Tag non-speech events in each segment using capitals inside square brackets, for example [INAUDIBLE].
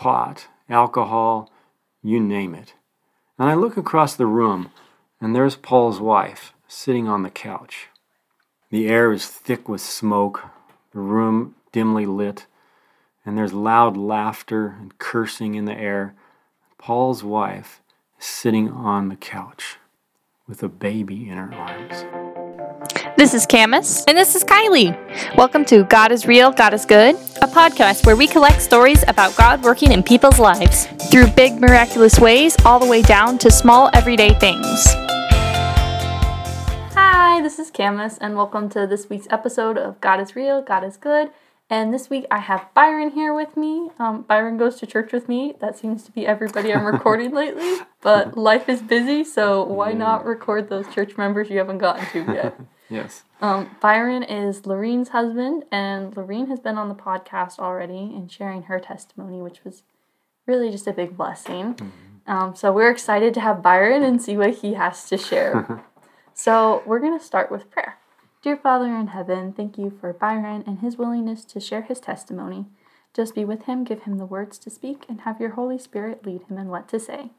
pot, alcohol, you name it. And I look across the room, and there's Paul's wife sitting on the couch. The air is thick with smoke, the room dimly lit, and there's loud laughter and cursing in the air. Paul's wife is sitting on the couch with a baby in her arms. This is Camus. And this is Kylie. Welcome to God is Real, God is Good, a podcast where we collect stories about God working in people's lives through big, miraculous ways all the way down to small, everyday things. Hi, this is Camus, and welcome to this week's episode of God is Real, God is Good. And this week I have Byron here with me. Um, Byron goes to church with me. That seems to be everybody I'm recording lately. But life is busy, so why not record those church members you haven't gotten to yet? [LAUGHS] Yes. Um, Byron is Lorene's husband, and Lorene has been on the podcast already and sharing her testimony, which was really just a big blessing. Mm-hmm. Um, so we're excited to have Byron and see what he has to share. [LAUGHS] so we're going to start with prayer. Dear Father in heaven, thank you for Byron and his willingness to share his testimony. Just be with him, give him the words to speak, and have your Holy Spirit lead him in what to say.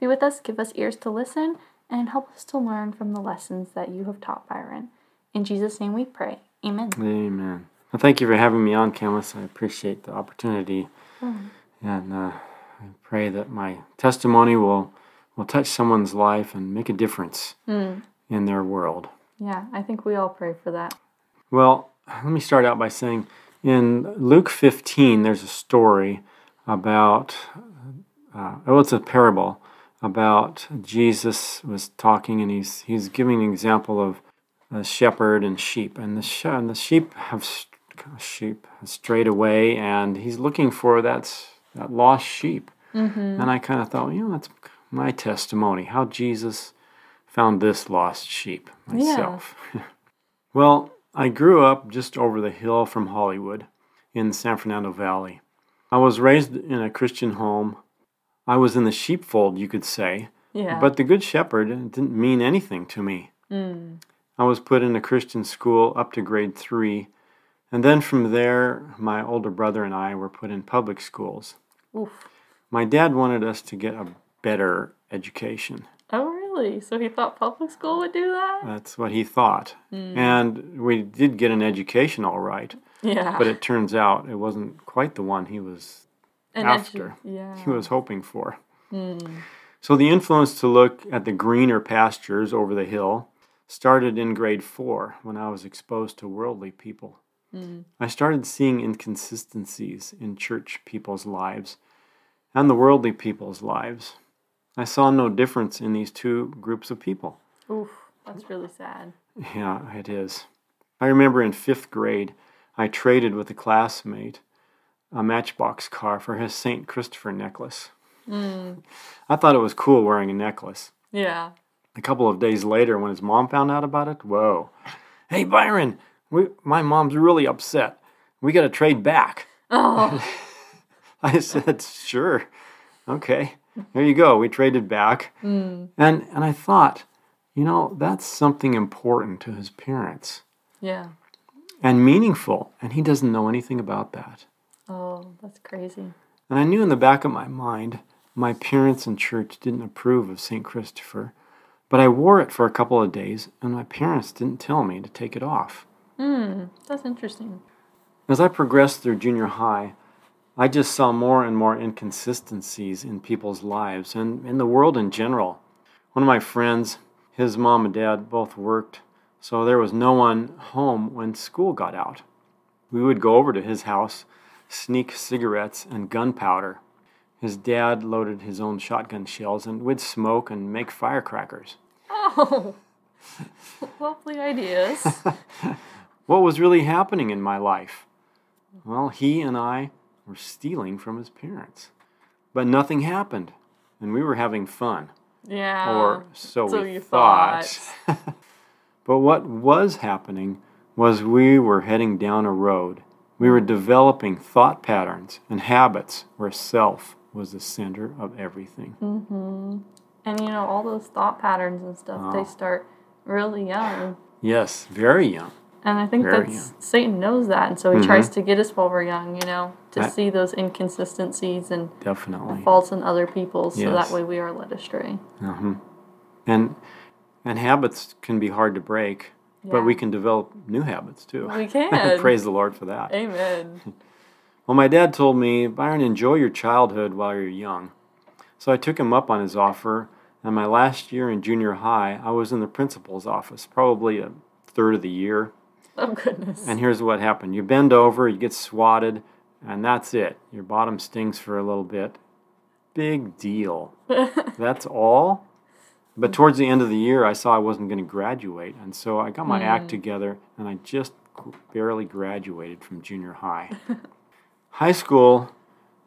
Be with us, give us ears to listen, and help us to learn from the lessons that you have taught Byron. In Jesus' name we pray. Amen. Amen. Well, thank you for having me on, Camus. I appreciate the opportunity. Mm. And uh, I pray that my testimony will, will touch someone's life and make a difference mm. in their world. Yeah, I think we all pray for that. Well, let me start out by saying in Luke 15, there's a story about, uh, oh, it's a parable about Jesus was talking and he's, he's giving an example of a shepherd and sheep. And the, sh- and the sheep have sheep strayed away and he's looking for that, that lost sheep. Mm-hmm. And I kind of thought, you know, that's my testimony, how Jesus found this lost sheep myself. Yeah. [LAUGHS] well, I grew up just over the hill from Hollywood in the San Fernando Valley. I was raised in a Christian home. I was in the sheepfold, you could say. Yeah. But the Good Shepherd didn't mean anything to me. Mm. I was put in a Christian school up to grade three. And then from there, my older brother and I were put in public schools. Oof. My dad wanted us to get a better education. Oh, really? So he thought public school would do that? That's what he thought. Mm. And we did get an education all right. Yeah. But it turns out it wasn't quite the one he was an after. Yeah. He was hoping for. Mm. So the influence to look at the greener pastures over the hill started in grade four when I was exposed to worldly people. Mm. I started seeing inconsistencies in church people's lives and the worldly people's lives. I saw no difference in these two groups of people. Oof, that's really sad. Yeah, it is. I remember in fifth grade, I traded with a classmate a Matchbox car for his St. Christopher necklace. Mm. I thought it was cool wearing a necklace. Yeah. A couple of days later, when his mom found out about it, whoa. Hey, Byron, we, my mom's really upset. We got to trade back. Oh. [LAUGHS] I said, sure. Okay there you go. We traded back. Mm. And and I thought, you know, that's something important to his parents. Yeah. And meaningful. And he doesn't know anything about that. That's crazy. And I knew in the back of my mind, my parents and church didn't approve of St. Christopher. But I wore it for a couple of days, and my parents didn't tell me to take it off. Hmm, that's interesting. As I progressed through junior high, I just saw more and more inconsistencies in people's lives and in the world in general. One of my friends, his mom and dad both worked, so there was no one home when school got out. We would go over to his house, sneak cigarettes and gunpowder. His dad loaded his own shotgun shells, and we'd smoke and make firecrackers. Oh, [LAUGHS] lovely ideas. [LAUGHS] what was really happening in my life? Well, he and I were stealing from his parents. But nothing happened, and we were having fun. Yeah. Or so, so we thought. thought. [LAUGHS] but what was happening was we were heading down a road. We were developing thought patterns and habits where self was the center of everything. Mm-hmm. And you know, all those thought patterns and stuff, oh. they start really young. Yes, very young. And I think that Satan knows that, and so he Mhm. tries to get us while we're young, you know, to That- see those inconsistencies and Definitely. faults in other people, so Yes. that way we are led astray. uh And and habits can be hard to break, but we can develop new habits too. We [LAUGHS] can. Praise the Lord for that. Amen. [LAUGHS] Well, my dad told me, Byron, enjoy your childhood while you're young. So I took him up on his offer, and my last year in junior high, I was in the principal's office, probably a third of the year. Oh goodness. And here's what happened you bend over, you get swatted, and that's it. Your bottom stings for a little bit. Big deal. [LAUGHS] that's all? But mm. towards the end of the year, I saw I wasn't going to graduate, and so I got my act mm. together, and I just barely graduated from junior high. [LAUGHS] high school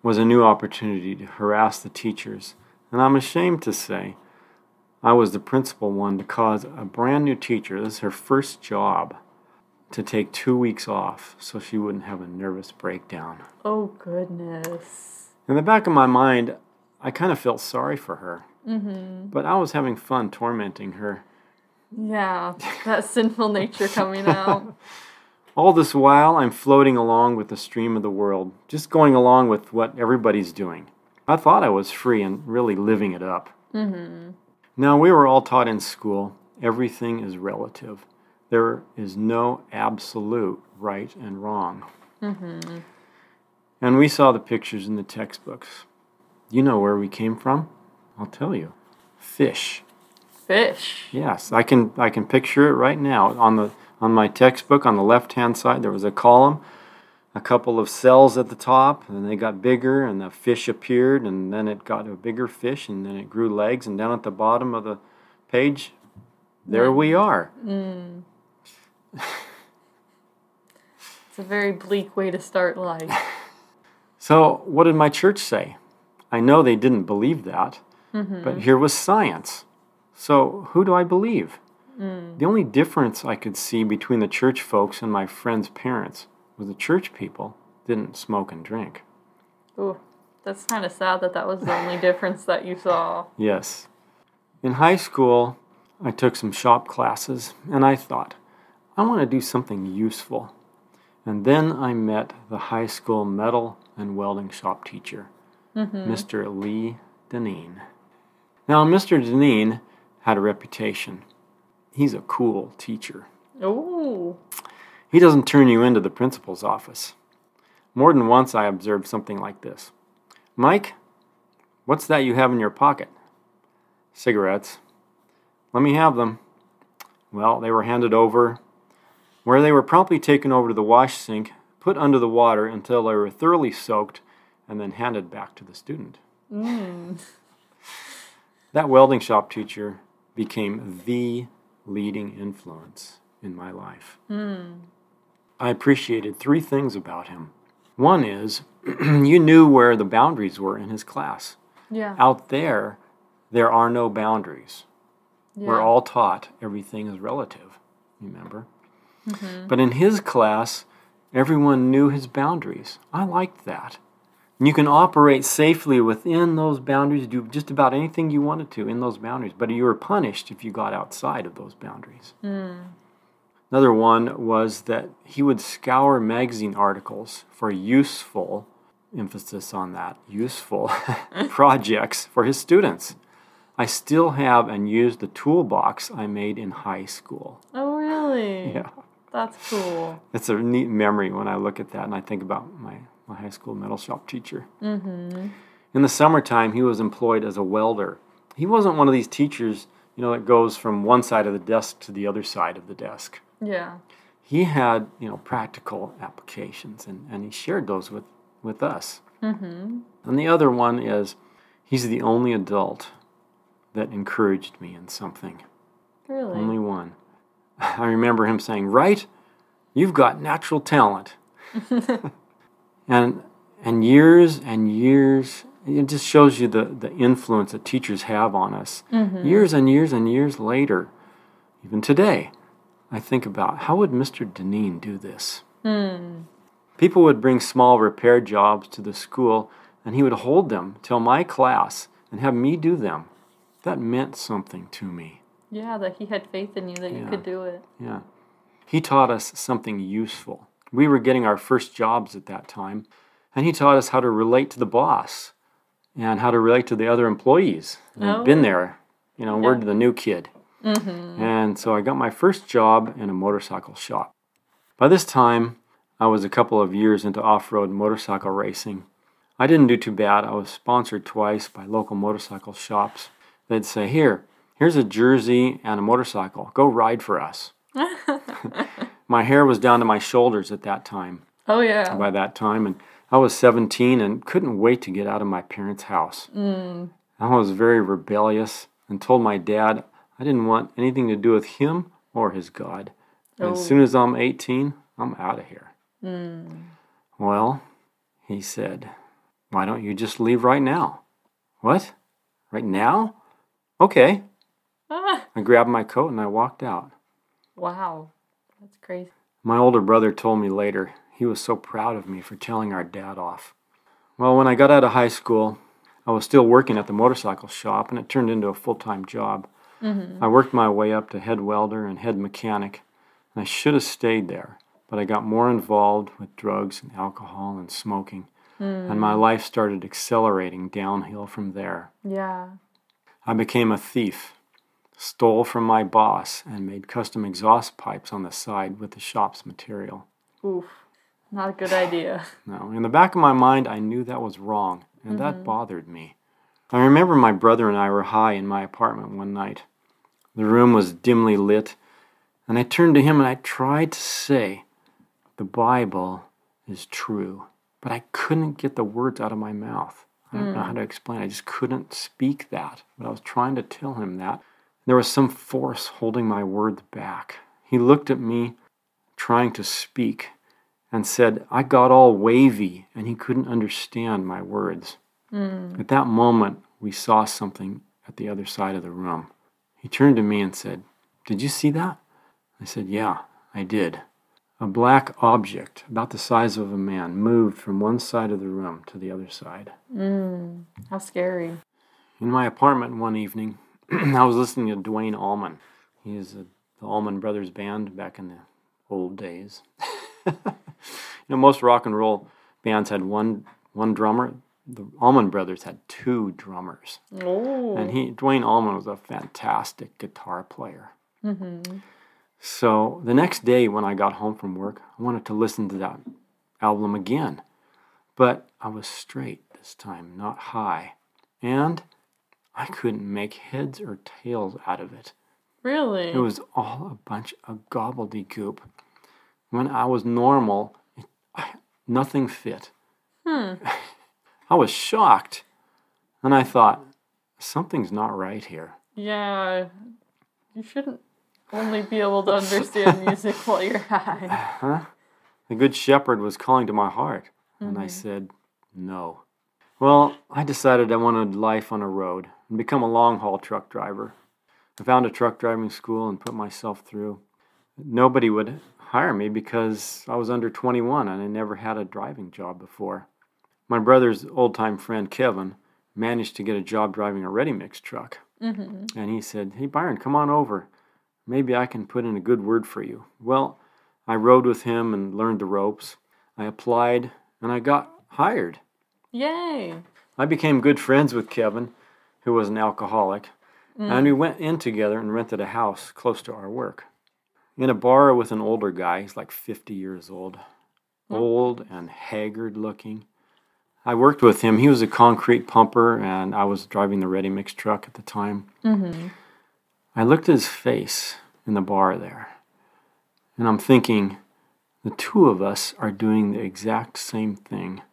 was a new opportunity to harass the teachers, and I'm ashamed to say I was the principal one to cause a brand new teacher, this is her first job, to take two weeks off so she wouldn't have a nervous breakdown. oh goodness. In the back of my mind, I kind of felt sorry for her. Mm-hmm. But I was having fun tormenting her. Yeah, that [LAUGHS] sinful nature coming out. [LAUGHS] All this while, I'm floating along with the stream of the world, just going along with what everybody's doing. I thought I was free and really living it up. Mm-hmm. Now, we were all taught in school everything is relative. There is no absolute right and wrong. And we saw the pictures in the textbooks. You know where we came from? I'll tell you. Fish. Fish. Yes, I can I can picture it right now. On the on my textbook on the left-hand side there was a column, a couple of cells at the top, and they got bigger and the fish appeared and then it got a bigger fish and then it grew legs and down at the bottom of the page there we mm. are. Mm. [LAUGHS] It's a very bleak way to start life. [LAUGHS] So, what did my church say? I know they didn't believe that, but mm-hmm. here was science. So, who do I believe? Mm. The only difference I could see between the church folks and my friends' parents was the church people didn't smoke and drink. Ooh, that's kind of sad that that was the only [LAUGHS] difference that you saw. Yes. In high school, I took some shop classes and I thought, I want to do something useful. And then I met the high school metal and welding shop teacher, mm-hmm. Mr. Lee Deneen. Now, Mr. Deneen had a reputation. He's a cool teacher. Ooh. He doesn't turn you into the principal's office. More than once, I observed something like this Mike, what's that you have in your pocket? Cigarettes. Let me have them. Well, they were handed over, where they were promptly taken over to the wash sink, put under the water until they were thoroughly soaked, and then handed back to the student. Mm. That welding shop teacher became the leading influence in my life. Hmm. I appreciated three things about him. One is [CLEARS THROAT] you knew where the boundaries were in his class. Yeah. Out there, there are no boundaries. yeah. We're all taught everything is relative, remember? Mm-hmm. But in his class, everyone knew his boundaries. I liked that. You can operate safely within those boundaries, do just about anything you wanted to in those boundaries, but you were punished if you got outside of those boundaries. Hmm. Another one was that he would scour magazine articles for useful, emphasis on that, useful [LAUGHS] [LAUGHS] projects for his students. I still have and use the toolbox I made in high school. Oh, really? Yeah. That's cool. It's a neat memory when I look at that and I think about my, my high school metal shop teacher. Mm-hmm. In the summertime, he was employed as a welder. He wasn't one of these teachers, you know, that goes from one side of the desk to the other side of the desk. Yeah. He had, you know, practical applications and, and he shared those with, with us. Mm-hmm. And the other one is he's the only adult that encouraged me in something. Really? Only one. [LAUGHS] I remember him saying, "Right, you've got natural talent." [LAUGHS] and and years and years, it just shows you the the influence that teachers have on us. Mm-hmm. Years and years and years later, even today, I think about how would Mr. Deneen do this? Hmm. People would bring small repair jobs to the school, and he would hold them till my class and have me do them. That meant something to me. Yeah, that he had faith in you that you could do it. Yeah. He taught us something useful. We were getting our first jobs at that time, and he taught us how to relate to the boss and how to relate to the other employees. I've been Oh. there, you know, we're the new kid. Mm-hmm. And so I got my first job in a motorcycle shop. By this time, I was a couple of years into off road motorcycle racing. I didn't do too bad. I was sponsored twice by local motorcycle shops. They'd say, Here, here's a jersey and a motorcycle. Go ride for us. [LAUGHS] [LAUGHS] my hair was down to my shoulders at that time, Oh yeah. by that time, and I was 17 and couldn't wait to get out of my parents' house. Mm. I was very rebellious and told my dad I didn't want anything to do with him or his God. And Oh. As soon as I'm 18, I'm out of here. Mm. Well, he said, Why don't you just leave right now? What? Right now? Okay. Ah, I grabbed my coat and I walked out. wow. That's crazy. My older brother told me later he was so proud of me for telling our dad off. Well, when I got out of high school, I was still working at the motorcycle shop and it turned into a full time job. Mm-hmm. I worked my way up to head welder and head mechanic, and I should have stayed there, but I got more involved with drugs and alcohol and smoking, and my life started accelerating downhill from there. Yeah. I became a thief, stole from my boss, and made custom exhaust pipes on the side with the shop's material. Oof. Not a good idea. no, in the back of my mind, I knew that was wrong, and that mm-hmm. bothered me. I remember my brother and I were high in my apartment one night. The room was dimly lit, and I turned to him and I tried to say, The Bible is true. But I couldn't get the words out of my mouth. I don't know how hmm. to explain. I just couldn't speak that. But I was trying to tell him that. There was some force holding my words back. He looked at me, trying to speak, and said, I got all wavy, and he couldn't understand my words. At that moment, we saw something at the other side of the room. He turned to me and said, Did you see that? I said, Yeah, I did. A black object, about the size of a man, moved from one side of the room to the other side. Mm. How scary. In my apartment one evening, [CLEARS THROAT] I was listening to Duane Allman. He is a, the Allman Brothers band back in the old days. [LAUGHS] you know, most rock and roll bands had one one drummer. The Allman Brothers had two drummers, Oh. and he Duane Allman was a fantastic guitar player. Mm-hmm. So the next day when I got home from work, I wanted to listen to that album again. But I was straight this time, not high. And I couldn't make heads or tails out of it. Really? It was all a bunch of gobbledygook. When I was normal, it, I, nothing fit. Hmm. [LAUGHS] I was shocked. And I thought, something's not right here. Yeah. You shouldn't only be able to understand [LAUGHS] music while you're high. Huh? The Good Shepherd was calling to my heart. And I said, no. Well, I decided I wanted life on a road and become a long haul truck driver. I found a truck driving school and put myself through. Nobody would hire me because I was under 21 and I never had a driving job before. My brother's old time friend Kevin managed to get a job driving a ready mix truck. Mm-hmm. And he said, Hey, Byron, come on over. Maybe I can put in a good word for you. Well, I rode with him and learned the ropes. I applied and I got hired. Yay. I became good friends with Kevin, who was an alcoholic, and we went in together and rented a house close to our work. In a bar with an older guy, he's like 50 years old, old and haggard looking. I worked with him. He was a concrete pumper, and I was driving the ready mix truck at the time. Mm-hmm. I looked at his face in the bar there, and I'm thinking, the two of us are doing the exact same thing.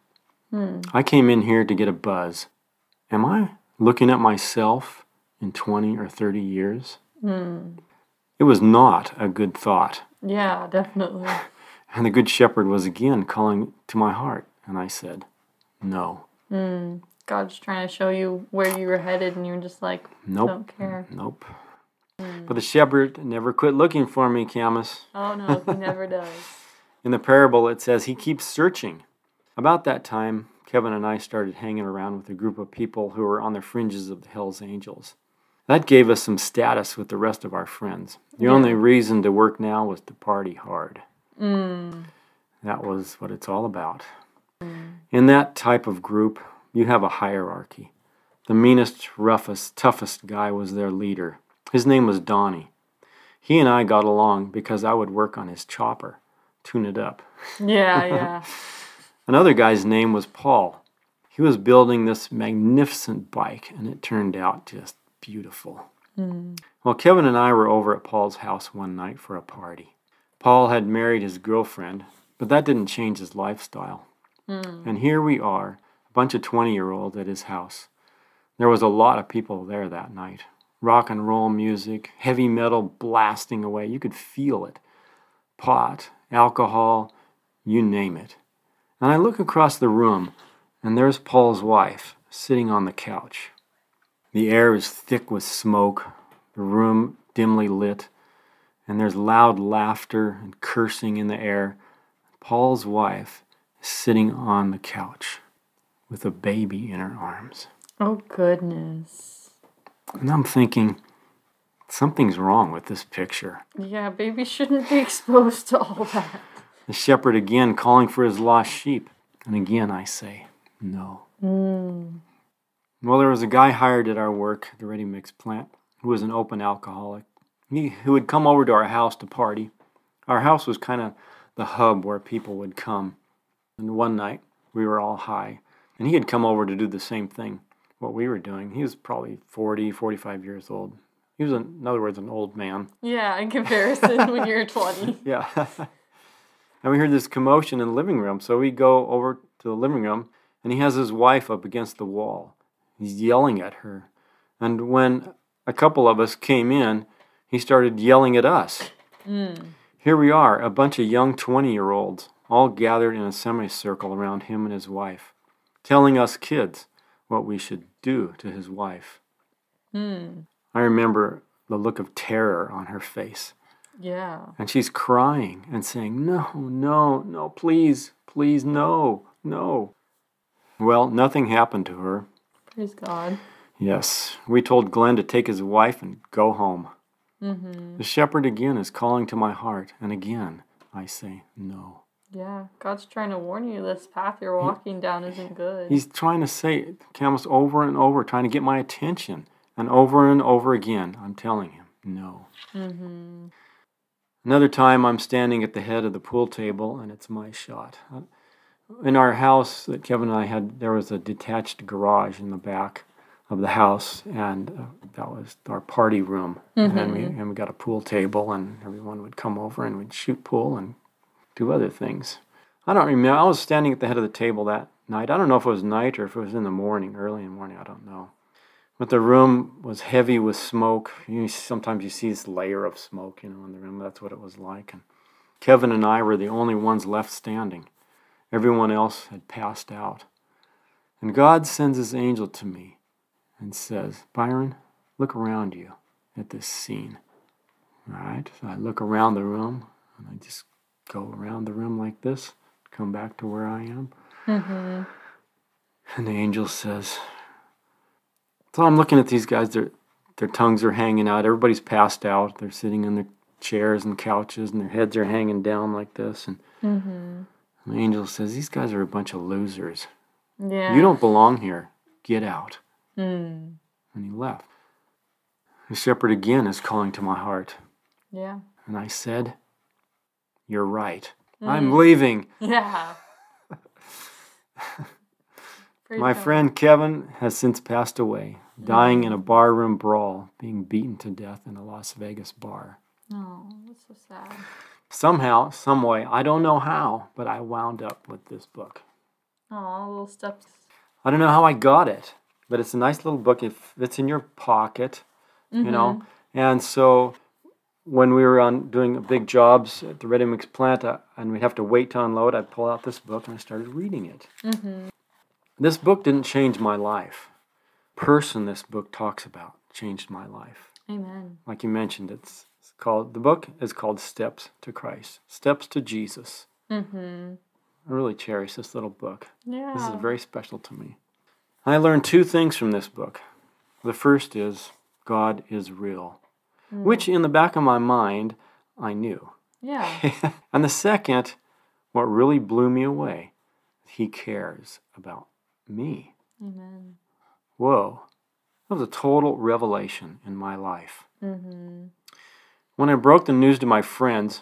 Hmm. I came in here to get a buzz. Am I looking at myself in 20 or 30 years? Hmm. It was not a good thought. Yeah, definitely. [LAUGHS] And the Good Shepherd was again calling to my heart, and I said, No, Mm. God's trying to show you where you were headed, and you're just like, nope, don't care. nope. But the shepherd never quit looking for me, Camus. Oh no, he [LAUGHS] never does. In the parable, it says he keeps searching. About that time, Kevin and I started hanging around with a group of people who were on the fringes of the Hells Angels. That gave us some status with the rest of our friends. The Yeah. only reason to work now was to party hard. Mm. That was what it's all about. In that type of group, you have a hierarchy. The meanest, roughest, toughest guy was their leader. His name was Donnie. He and I got along because I would work on his chopper, tune it up. Yeah, [LAUGHS] yeah. Another guy's name was Paul. He was building this magnificent bike, and it turned out just beautiful. Hmm. Well, Kevin and I were over at Paul's house one night for a party. Paul had married his girlfriend, but that didn't change his lifestyle. Hmm. And here we are, a bunch of 20 year olds at his house. There was a lot of people there that night. Rock and roll music, heavy metal blasting away. You could feel it. Pot, alcohol, you name it. And I look across the room, and there's Paul's wife sitting on the couch. The air is thick with smoke, the room dimly lit, and there's loud laughter and cursing in the air. Paul's wife is sitting on the couch with a baby in her arms. oh, goodness. And I'm thinking, something's wrong with this picture. Yeah, babies shouldn't be [LAUGHS] exposed to all that. The shepherd again calling for his lost sheep. And again I say, no. Mm. Well, there was a guy hired at our work, the ready mix plant, who was an open alcoholic. He who would come over to our house to party. Our house was kind of the hub where people would come. And one night we were all high, and he had come over to do the same thing, what we were doing. He was probably 40, 45 years old. He was, in other words, an old man. Yeah, in comparison when you're 20. [LAUGHS] Yeah. [LAUGHS] and we heard this commotion in the living room. So we go over to the living room, and he has his wife up against the wall. He's yelling at her. And when a couple of us came in, he started yelling at us. Hmm. Here we are, a bunch of young 20 year olds, all gathered in a semicircle around him and his wife, telling us kids what we should do to his wife. Hmm. I remember the look of terror on her face. Yeah. And she's crying and saying, No, no, no, please, please, no, no. Well, nothing happened to her. Praise God. Yes, we told Glenn to take his wife and go home. Mm-hmm. The shepherd again is calling to my heart, and again I say, No. Yeah, God's trying to warn you this path you're walking down isn't good. He's trying to say, Camus, over and over, trying to get my attention. And over and over again, I'm telling him, No. Mm-hmm. Another time, I'm standing at the head of the pool table, and it's my shot. In our house that Kevin and I had, there was a detached garage in the back of the house, and uh, that was our party room. And we and we got a pool table, and everyone would come over and we'd shoot pool and do other things. I don't remember. I was standing at the head of the table that night. I don't know if it was night or if it was in the morning, early in the morning. I don't know. But the room was heavy with smoke. You sometimes you see this layer of smoke, you know, in the room. That's what it was like. And Kevin and I were the only ones left standing. Everyone else had passed out. And God sends his angel to me and says, Byron, look around you at this scene. All right? So I look around the room and I just go around the room like this, come back to where I am. Mm-hmm. And the angel says, So I'm looking at these guys, their, their tongues are hanging out. Everybody's passed out. They're sitting in their chairs and couches and their heads are hanging down like this. And the angel says, These guys are a bunch of losers. yeah. You don't belong here. Get out. Mm. And he left. The shepherd again is calling to my heart. Yeah. And I said, You're right. I'm leaving. [LAUGHS] Yeah. [LAUGHS] My friend Kevin has since passed away, dying in a barroom brawl, being beaten to death in a Las Vegas bar. Oh, that's so sad. Somehow, some way, I don't know how, but I wound up with this book. Oh, little steps. I don't know how I got it, but it's a nice little book. It fits in your pocket, you know. And so when we were on doing big jobs at the Ready Mix plant uh, and we'd have to wait to unload, I'd pull out this book and I started reading it. This book didn't change my life. Person this book talks about changed my life. Amen. Like you mentioned, it's, it's called the book is called Steps to Christ, Steps to Jesus. Mm-hmm. I really cherish this little book. Yeah. This is very special to me. I learned two things from this book. The first is God is real, which in the back of my mind, I knew. Yeah. [LAUGHS] and the second, what really blew me away, he cares about me. Amen. Whoa. That was a total revelation in my life. Mm-hmm. When I broke the news to my friends,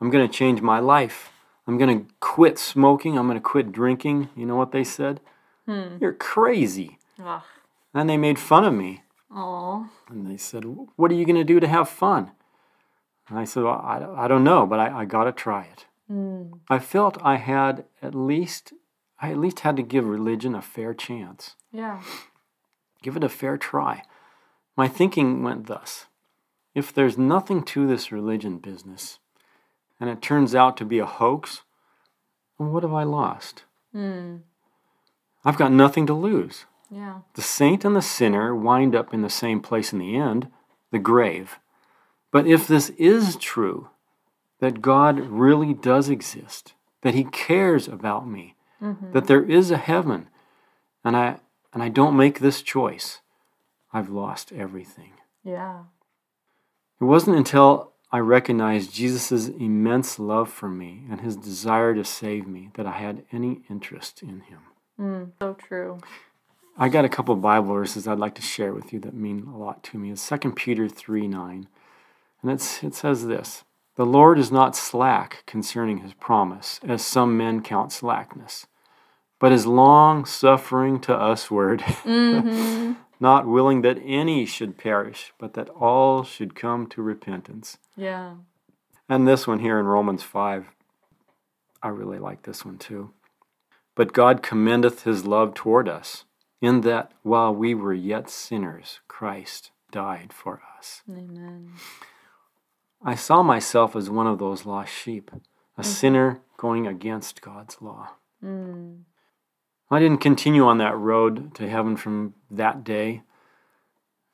I'm going to change my life. I'm going to quit smoking. I'm going to quit drinking. You know what they said? Hmm. You're crazy. Ugh. And they made fun of me. Aw. And they said, What are you going to do to have fun? And I said, well, I, I don't know, but I, I got to try it. Mm. I felt I had at least, I at least had to give religion a fair chance. Yeah. Give it a fair try. My thinking went thus if there's nothing to this religion business, and it turns out to be a hoax, well, what have I lost? Mm. I've got nothing to lose. Yeah. The saint and the sinner wind up in the same place in the end, the grave. But if this is true, that God really does exist, that He cares about me, that there is a heaven, and I and I don't make this choice, I've lost everything. Yeah. It wasn't until I recognized Jesus' immense love for me and his desire to save me that I had any interest in him. Mm. So true. I got a couple of Bible verses I'd like to share with you that mean a lot to me. It's 2 Peter 3 9. And it's, it says this The Lord is not slack concerning his promise, as some men count slackness, but is long suffering to usward, [LAUGHS] Mm-hmm. not willing that any should perish, but that all should come to repentance. yeah. And this one here in Romans 5, I really like this one too. But God commendeth his love toward us, in that while we were yet sinners, Christ died for us. Amen. I saw myself as one of those lost sheep, a sinner going against God's law. Mm. I didn't continue on that road to heaven from that day.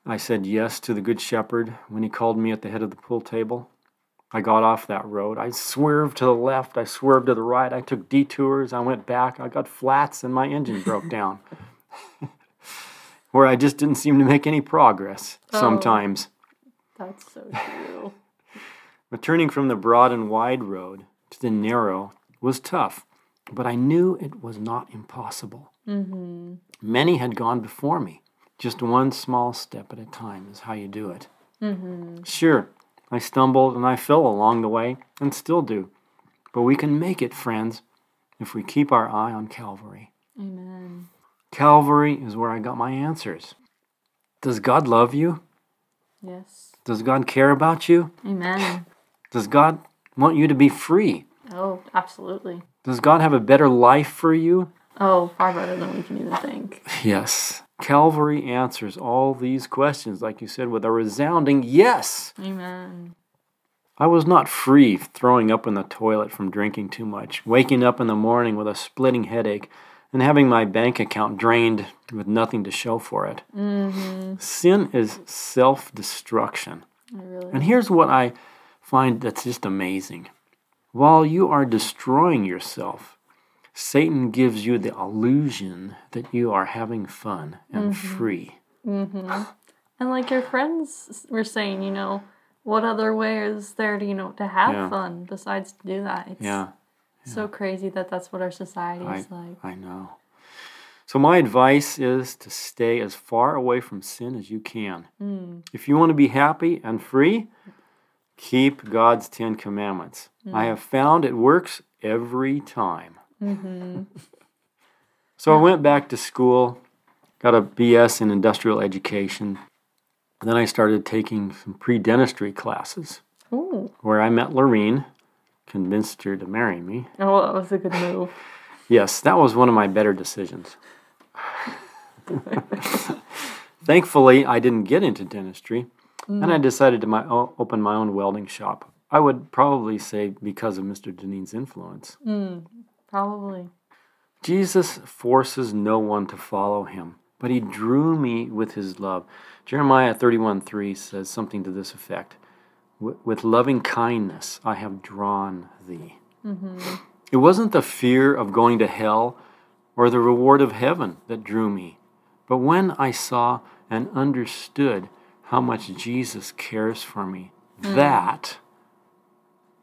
I said yes to the Good Shepherd when he called me at the head of the pool table. I got off that road. I swerved to the left. I swerved to the right. I took detours. I went back. I got flats and my engine broke [LAUGHS] down. [LAUGHS] Where I just didn't seem to make any progress Oh. sometimes. That's so true. [LAUGHS] But turning from the broad and wide road to the narrow was tough, but I knew it was not impossible. mm-hmm. Many had gone before me. Just one small step at a time is how you do it. Mm-hmm. Sure, I stumbled and I fell along the way and still do. But we can make it, friends, if we keep our eye on Calvary. Amen. Calvary is where I got my answers. Does God love you? Yes. Does God care about you? Amen. Does God want you to be free? Oh, absolutely. Does God have a better life for you? Oh, far better than we can even think. Yes. Calvary answers all these questions, like you said, with a resounding yes. Amen. I was not free throwing up in the toilet from drinking too much, waking up in the morning with a splitting headache, and having my bank account drained with nothing to show for it. Mm-hmm. Sin is self destruction. Really. And here's what I find that's just amazing. While you are destroying yourself, Satan gives you the illusion that you are having fun and free. Mm-hmm. And like your friends were saying, you know, what other way is there to you know to have Yeah. fun besides to do that? It's Yeah, so crazy that that's what our society I, is like. I know. So, my advice is to stay as far away from sin as you can. Mm. If you want to be happy and free, keep God's Ten Commandments. I have found it works every time. Mm-hmm. [LAUGHS] So I went back to school, got a BS in industrial education. Then I started taking some pre dentistry classes Ooh. where I met Lorene, convinced her to marry me. Oh, that was a good move. [LAUGHS] Yes, that was one of my better decisions. [LAUGHS] Thankfully, I didn't get into dentistry, and I decided to my, open my own welding shop. I would probably say because of Mr. Deneen's influence. Mm, probably. Jesus forces no one to follow him, but he drew me with his love. Jeremiah 31 3 says something to this effect With loving kindness I have drawn thee. It wasn't the fear of going to hell or the reward of heaven that drew me, but when I saw and understood how much Jesus cares for me. Mm. That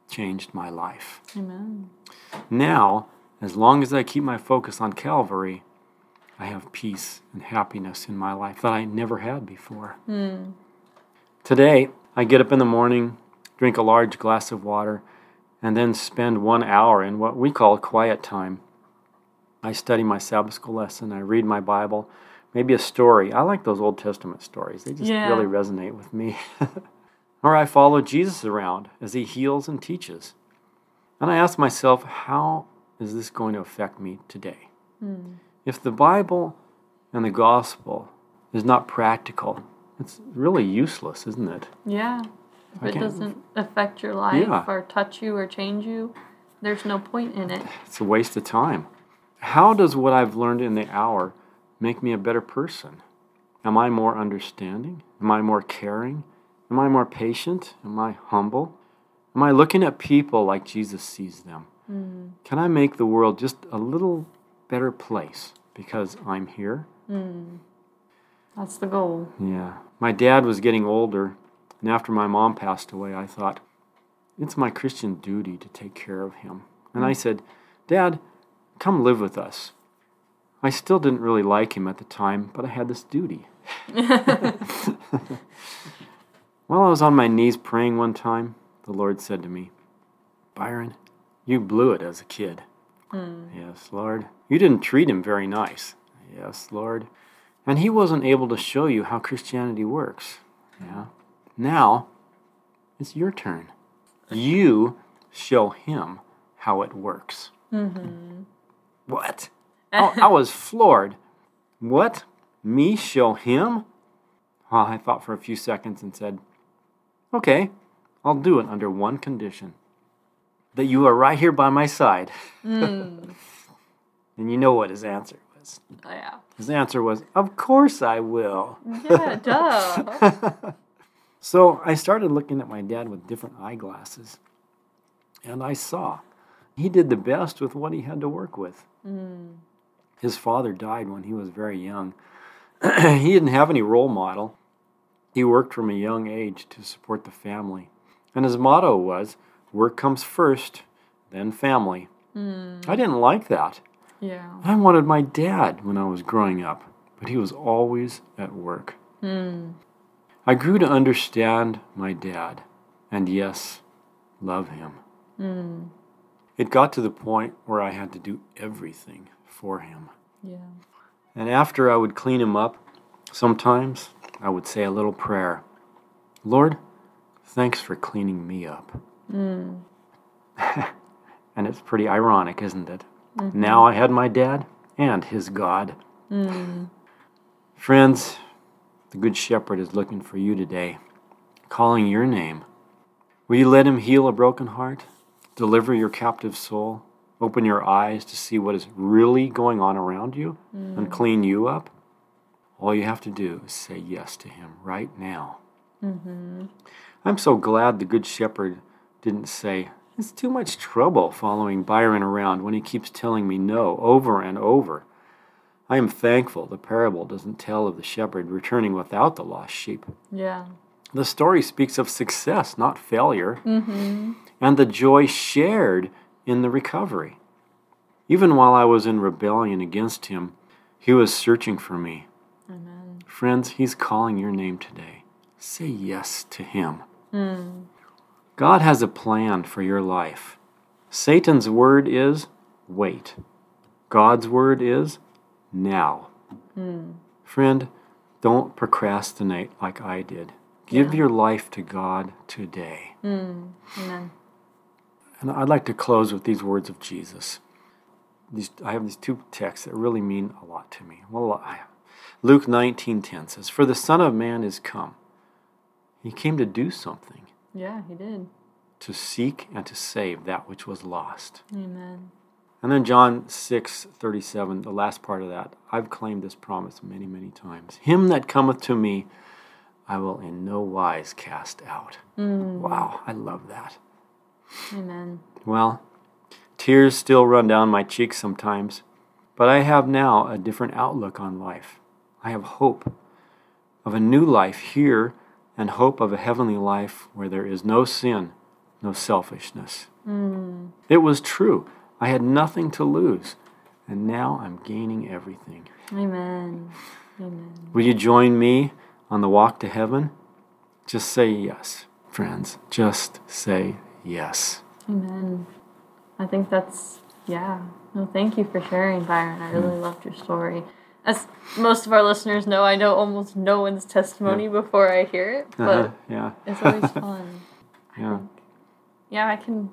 changed my life. Amen. Now, as long as I keep my focus on Calvary, I have peace and happiness in my life that I never had before. Mm. Today, I get up in the morning, drink a large glass of water, and then spend one hour in what we call quiet time. I study my Sabbath school lesson, I read my Bible, maybe a story. I like those Old Testament stories, they just Yeah. really resonate with me. [LAUGHS] or I follow Jesus around as he heals and teaches. And I ask myself, how is this going to affect me today? Hmm. If the Bible and the gospel is not practical, it's really useless, isn't it? Yeah. If I it doesn't affect your life Yeah. or touch you or change you, there's no point in it. It's a waste of time. How does what I've learned in the hour make me a better person? Am I more understanding? Am I more caring? Am I more patient? Am I humble? Am I looking at people like Jesus sees them? Mm. Can I make the world just a little better place because I'm here? Mm. That's the goal. Yeah. My dad was getting older, and after my mom passed away, I thought, it's my Christian duty to take care of him. And I mm. said, Dad, come live with us. I still didn't really like him at the time, but I had this duty. [LAUGHS] While I was on my knees praying one time, the Lord said to me, Byron, you blew it as a kid. Hmm. Yes, Lord. You didn't treat him very nice. Yes, Lord. And he wasn't able to show you how Christianity works. Yeah. Now, it's your turn. You show him how it works. Mm-hmm. What? Oh, I [LAUGHS] was floored. What? Me show him? Well, I thought for a few seconds and said, Okay, I'll do it under one condition that you are right here by my side. Hmm. [LAUGHS] and you know what his answer was. Oh, yeah. His answer was, Of course I will. Yeah, duh. [LAUGHS] So I started looking at my dad with different eyeglasses, and I saw he did the best with what he had to work with. Hmm. His father died when he was very young. [CLEARS THROAT] he didn't have any role model. He worked from a young age to support the family. And his motto was work comes first, then family. Hmm. I didn't like that. yeah. I wanted my dad when I was growing up, but he was always at work. Hmm. I grew to understand my dad, and yes, love him. Hmm. It got to the point where I had to do everything for him. Yeah. And after I would clean him up, sometimes I would say a little prayer Lord, thanks for cleaning me up. Mm. [LAUGHS] and it's pretty ironic, isn't it? Mm-hmm. Now I had my dad and his God. Mm. Friends, the Good Shepherd is looking for you today, calling your name. Will you let him heal a broken heart, deliver your captive soul, open your eyes to see what is really going on around you, and clean you up? All you have to do is say yes to him right now. Mm-hmm. I'm so glad the Good Shepherd didn't say, It's too much trouble following Byron around when he keeps telling me no over and over. I am thankful the parable doesn't tell of the shepherd returning without the lost sheep. Yeah. The story speaks of success, not failure, and the joy shared in the recovery. Even while I was in rebellion against him, he was searching for me. Amen. Friends, he's calling your name today. Say yes to him. Hmm. God has a plan for your life. Satan's word is wait. God's word is now. Hmm. Friend, don't procrastinate like I did. Give Yeah. your life to God today. Hmm. Amen. And I'd like to close with these words of Jesus. These, I have these two texts that really mean a lot to me. Well, I, Luke 19:10 says, "For the Son of Man is come. He came to do something, Yeah, he did. to seek and to save that which was lost." Amen. And then John 6:37, the last part of that. I've claimed this promise many, many times. Him that cometh to me, I will in no wise cast out. Mm. Wow, I love that. Amen. Well, tears still run down my cheeks sometimes, but I have now a different outlook on life. I have hope of a new life here and hope of a heavenly life where there is no sin, no selfishness. Hmm. It was true. I had nothing to lose, and now I'm gaining everything. Amen. Amen. Will you join me on the walk to heaven? Just say yes, friends. Just say yes. Amen. I think that's yeah. No, thank you for sharing, Byron. I really hmm. loved your story. As most of our listeners know, I know almost no one's testimony before I hear it, uh-huh. but Uh-huh, yeah. it's always [LAUGHS] fun. Yeah. Yeah, I can.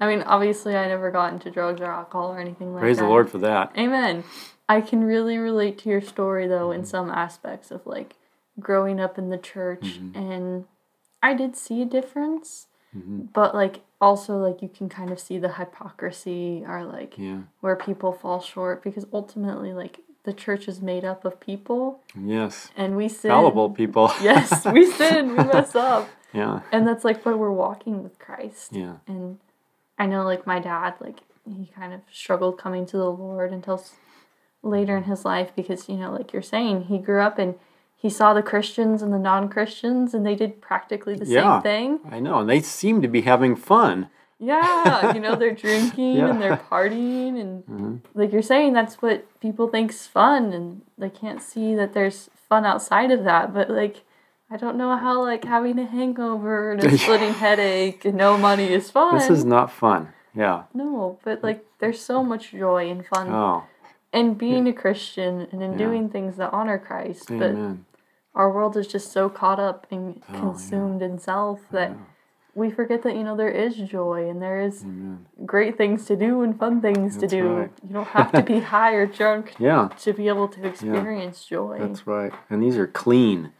I mean, obviously, I never got into drugs or alcohol or anything like Praise that. Praise the Lord for that. Amen. I can really relate to your story though in mm-hmm. some aspects of like growing up in the church mm-hmm. and I did see a difference. Mm-hmm. But like also like you can kind of see the hypocrisy or like Yeah. where people fall short because ultimately like the church is made up of people Yes. and we sin. Fallible people. [LAUGHS] Yes, we sin, we mess [LAUGHS] up. yeah. And that's like why we're walking with Christ. Yeah. And I know, like, my dad, like, he kind of struggled coming to the Lord until later in his life because, you know, like you're saying, he grew up and he saw the Christians and the non Christians and they did practically the Yeah. same thing. I know. And they seem to be having fun. Yeah, you know, they're [LAUGHS] drinking Yeah. and they're partying. And, Mhm. like you're saying, that's what people think's fun. And they can't see that there's fun outside of that. But, like, I don't know how, like, having a hangover and a [LAUGHS] splitting headache and no money is fun. This is not fun. Yeah. No, but like there's so much joy and fun Oh, in being a Christian and in Yeah. doing things that honor Christ. But amen. Our world is just so caught up and Oh, yeah. consumed in self that Yeah. we forget that you know there is joy and there is Amen. great things to do and fun things That's to do. right. You don't have to be [LAUGHS] high or drunk Yeah, to be able to experience joy. that's right. And these are clean.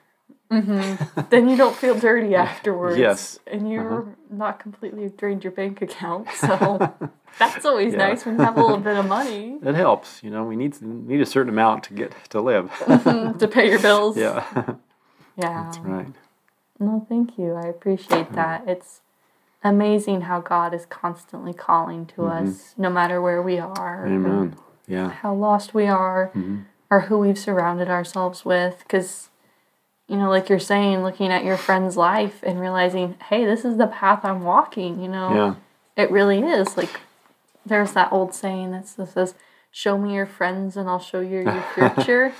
Mm-hmm. then you don't feel dirty [LAUGHS] afterwards. Yes. And you're uh-huh. not completely drained your bank account. [LAUGHS] So that's always Yeah. nice when you have a little bit of money. [LAUGHS] It helps. You know, we need need a certain amount to get to live. Mm-hmm. to pay your bills. yeah, Yeah. that's right. No, thank you. I appreciate that. It's amazing how God is constantly calling to mm-hmm. us, no matter where we are, Amen. Yeah. how lost we are, or who we've surrounded ourselves with. Because, you know, like you're saying, looking at your friend's life and realizing, hey, this is the path I'm walking, you know, Yeah. it really is. Like, there's that old saying that says, show me your friends and I'll show you your [LAUGHS] future.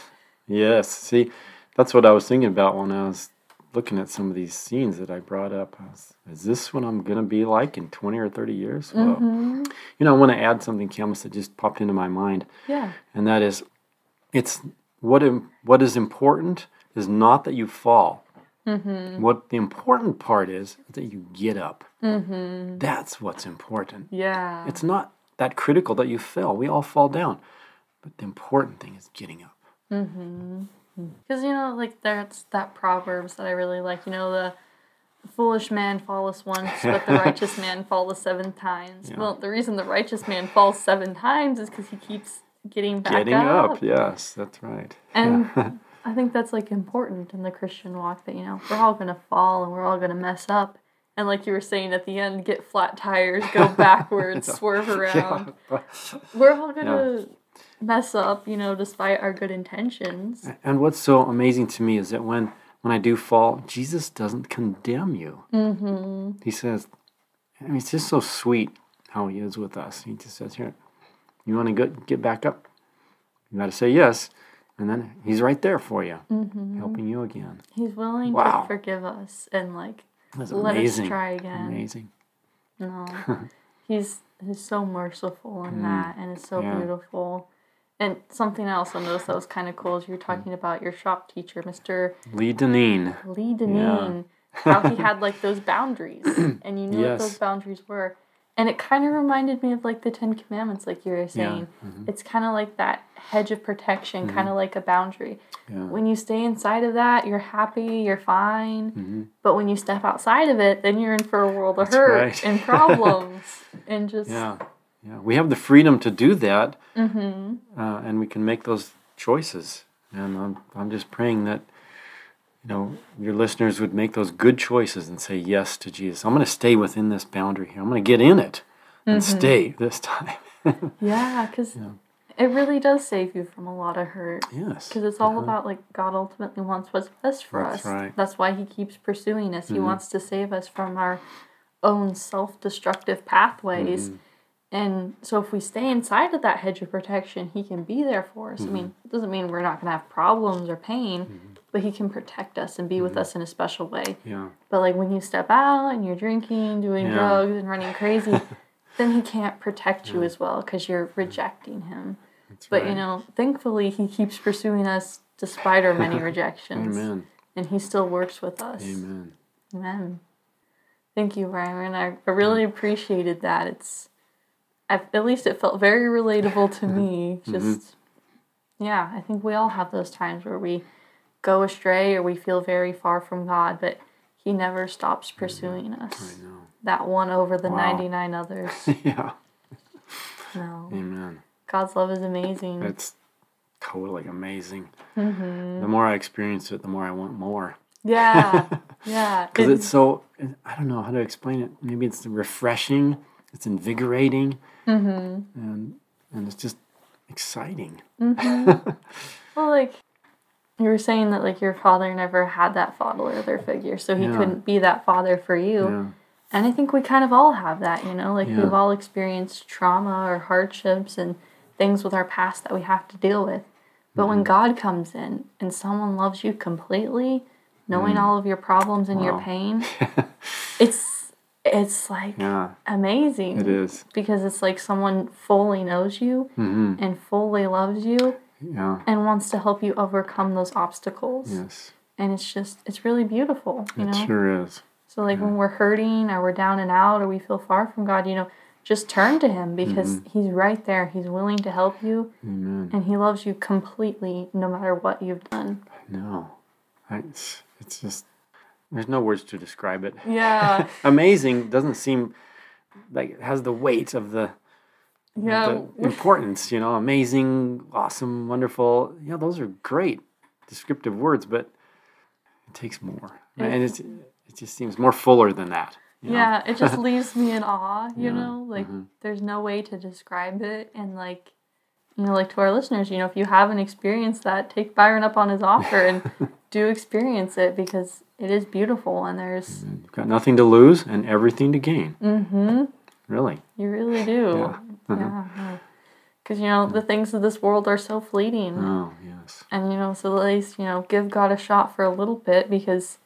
Yes. See, that's what I was thinking about when I was looking at some of these scenes that I brought up. I was, is this what I'm going to be like in 20 or 30 years? Well, Mm-hmm. you know, I want to add something, Camus, that just popped into my mind. yeah. And that is, it's what, what is important is not that you fall. Mm-hmm. What the important part is, is that you get up. Mm-hmm. That's what's important. Yeah. It's not that critical that you fell. We all fall down. But the important thing is getting up. Because, you know, like, that's that Proverbs that I really like. You know, the foolish man falleth once, but the [LAUGHS] righteous man falleth seven times. Yeah. Well, the reason the righteous man falls seven times is because he keeps getting back Getting up. up. Yes, that's right. And [LAUGHS] I think that's, like, important in the Christian walk that, you know, we're all going to fall and we're all going to mess up. And like you were saying at the end, get flat tires, go [LAUGHS] backwards, [LAUGHS] swerve [LAUGHS] around. We're all going to mess up, you know, despite our good intentions. And what's so amazing to me is that when when I do fall, Jesus doesn't condemn you. Mm-hmm. He says, I mean, it's just so sweet how he is with us. He just says, "Here, you want to get get back up? You got to say yes." And then he's right there for you, helping you again. He's willing Wow. to forgive us and like That's let amazing. us try again. Amazing. No, [LAUGHS] he's he's so merciful in that, and it's so Mm. Yeah. beautiful. And something else I noticed that was kind of cool is you were talking about your shop teacher, Mr. Lee Deneen. Lee Deneen, how he [LAUGHS] had like those boundaries, [CLEARS THROAT] and you knew Yes. what those boundaries were. And it kind of reminded me of like the Ten Commandments, like you were saying. Mm-hmm. It's kind of like that hedge of protection, kind of like a boundary. Yeah. When you stay inside of that, you're happy, you're fine. Mm-hmm. But when you step outside of it, then you're in for a world of hurt right. and [LAUGHS] problems and just Yeah, yeah. We have the freedom to do that, uh, and we can make those choices. And I'm, I'm just praying that, you know, your listeners would make those good choices and say yes to Jesus. I'm going to stay within this boundary here. I'm going to get in it and stay this time. [LAUGHS] yeah, because it really does save you from a lot of hurt. Yes. Because it's all about like God ultimately wants what's best for That's us. right. Mm-hmm. That's why He keeps pursuing us. He wants to save us from our own self destructive pathways. Mm-hmm. And so if we stay inside of that hedge of protection, He can be there for us. I Mm-hmm. mean, it doesn't mean we're not going to have problems or pain, but He can protect us and be Mm-hmm. with us in a special way. Yeah. But like when you step out and you're drinking, doing Yeah. drugs, and running crazy, [LAUGHS] then He can't protect you as well because you're rejecting Him. That's But right. you know, thankfully, He keeps pursuing us despite our many [LAUGHS] rejections, Amen. and He still works with us. Amen. Amen. Thank you, Byron. I, I really appreciated that. It's, I, at least it felt very relatable to [LAUGHS] me. Just, yeah, I think we all have those times where we go astray or we feel very far from God, but He never stops pursuing us. I know. That one over the Wow. 99 others. [LAUGHS] yeah. No. Amen. God's love is amazing. It's totally amazing. Mm-hmm. The more I experience it, the more I want more. Yeah. [LAUGHS] Yeah. Because it's so, I don't know how to explain it. Maybe it's refreshing, it's invigorating, Mm-hmm. and, and it's just exciting. [LAUGHS] Well, like you were saying that like your father never had that father or figure, so he Yeah. couldn't be that father for you. Yeah. And I think we kind of all have that, you know, like Yeah. we've all experienced trauma or hardships and things with our past that we have to deal with. But Mm-hmm. when God comes in and someone loves you completely, knowing all of your problems and your Mm. Pain, [LAUGHS] it's it's like Yeah. amazing. It is. Because it's like someone fully knows you hmm and fully loves you Yeah. and wants to help you overcome those obstacles. Yes. And it's just, it's really beautiful, you It know? sure is. So, like, when we're hurting or we're down and out or we feel far from God, you know, just turn to Him because Mm-hmm. He's right there. He's willing to help you Amen. and He loves you completely no matter what you've done. No. I, it's, it's just, there's no words to describe it. Yeah. [LAUGHS] Amazing doesn't seem like it has the weight of the, yeah. the importance, you know, amazing, awesome, wonderful. Yeah, those are great descriptive words, but it takes more. and it's, it just seems more fuller than that. you know? Yeah, it just [LAUGHS] leaves me in awe, you Yeah, know? Like, mhm. there's no way to describe it. And, like, you know, like to our listeners, you know, if you haven't experienced that, take Byron up on his offer and [LAUGHS] do experience it because it is beautiful and there's, You've got nothing to lose and everything to gain. mm-hmm, Really. you really do. Yeah. Uh-huh. Yeah. Because, you know, the things of this world are so fleeting. Oh, yes. And, you know, so at least, you know, give God a shot for a little bit because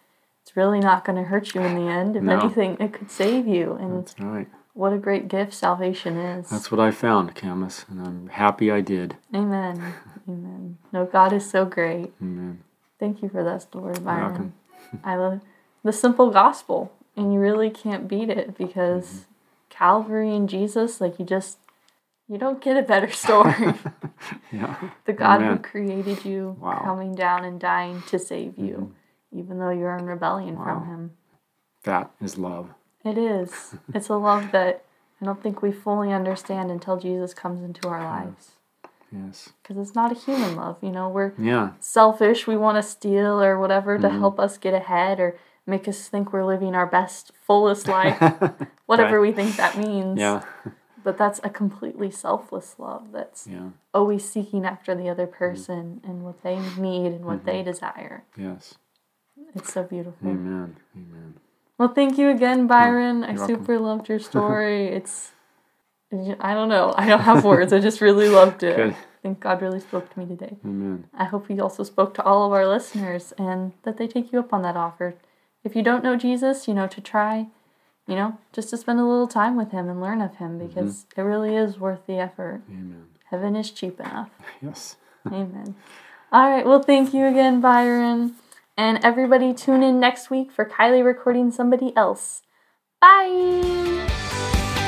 it's really not going to hurt you in the end. If No. anything, it could save you. And That's right. what a great gift salvation is. That's what I found, Camus, and I'm happy I did. Amen. Amen. No, God is so great. Amen. Thank you for that story, Byron. I love the simple gospel, and you really can't beat it because Mm-hmm. Calvary and Jesus, like you just, you don't get a better story. [LAUGHS] Yeah. the God who created you Wow. Mm-hmm. coming down and dying to save you, even though you're in rebellion Wow. from Him. That is love. It is. [LAUGHS] it's a love that I don't think we fully understand until Jesus comes into our lives. Yes. Because it's not a human love, you know. We're Yeah. selfish, we want to steal or whatever to Mm-hmm. help us get ahead or make us think we're living our best, fullest [LAUGHS] life, whatever Right. we think that means. Yeah. But that's a completely selfless love that's Yeah. always seeking after the other Mm-hmm. person and what they need and what they desire. Yes. It's so beautiful. Amen. Amen. Well, thank you again, Byron. I welcome. super loved your [LAUGHS] story. it's, I don't know. I don't have words. I just really loved it. Good. I think God really spoke to me today. Amen. I hope he also spoke to all of our listeners and that they take you up on that offer. If you don't know Jesus, you know, to try, you know, just to spend a little time with him and learn of him mm-hmm. because it really is worth the effort. Amen. Heaven is cheap enough. [LAUGHS] Yes. [LAUGHS] Amen. All right. Well, thank you again, Byron. And everybody tune in next week for Kylie recording somebody else. Bye.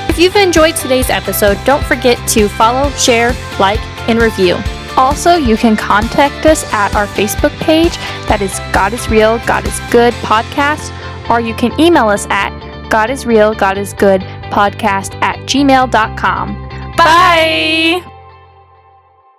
If you've enjoyed today's episode, don't forget to follow, share, like, and review. Also, you can contact us at our Facebook page that is God is Real, God is Good podcast, or you can email us at God is Real, God is Good podcast at gmail.com. Bye!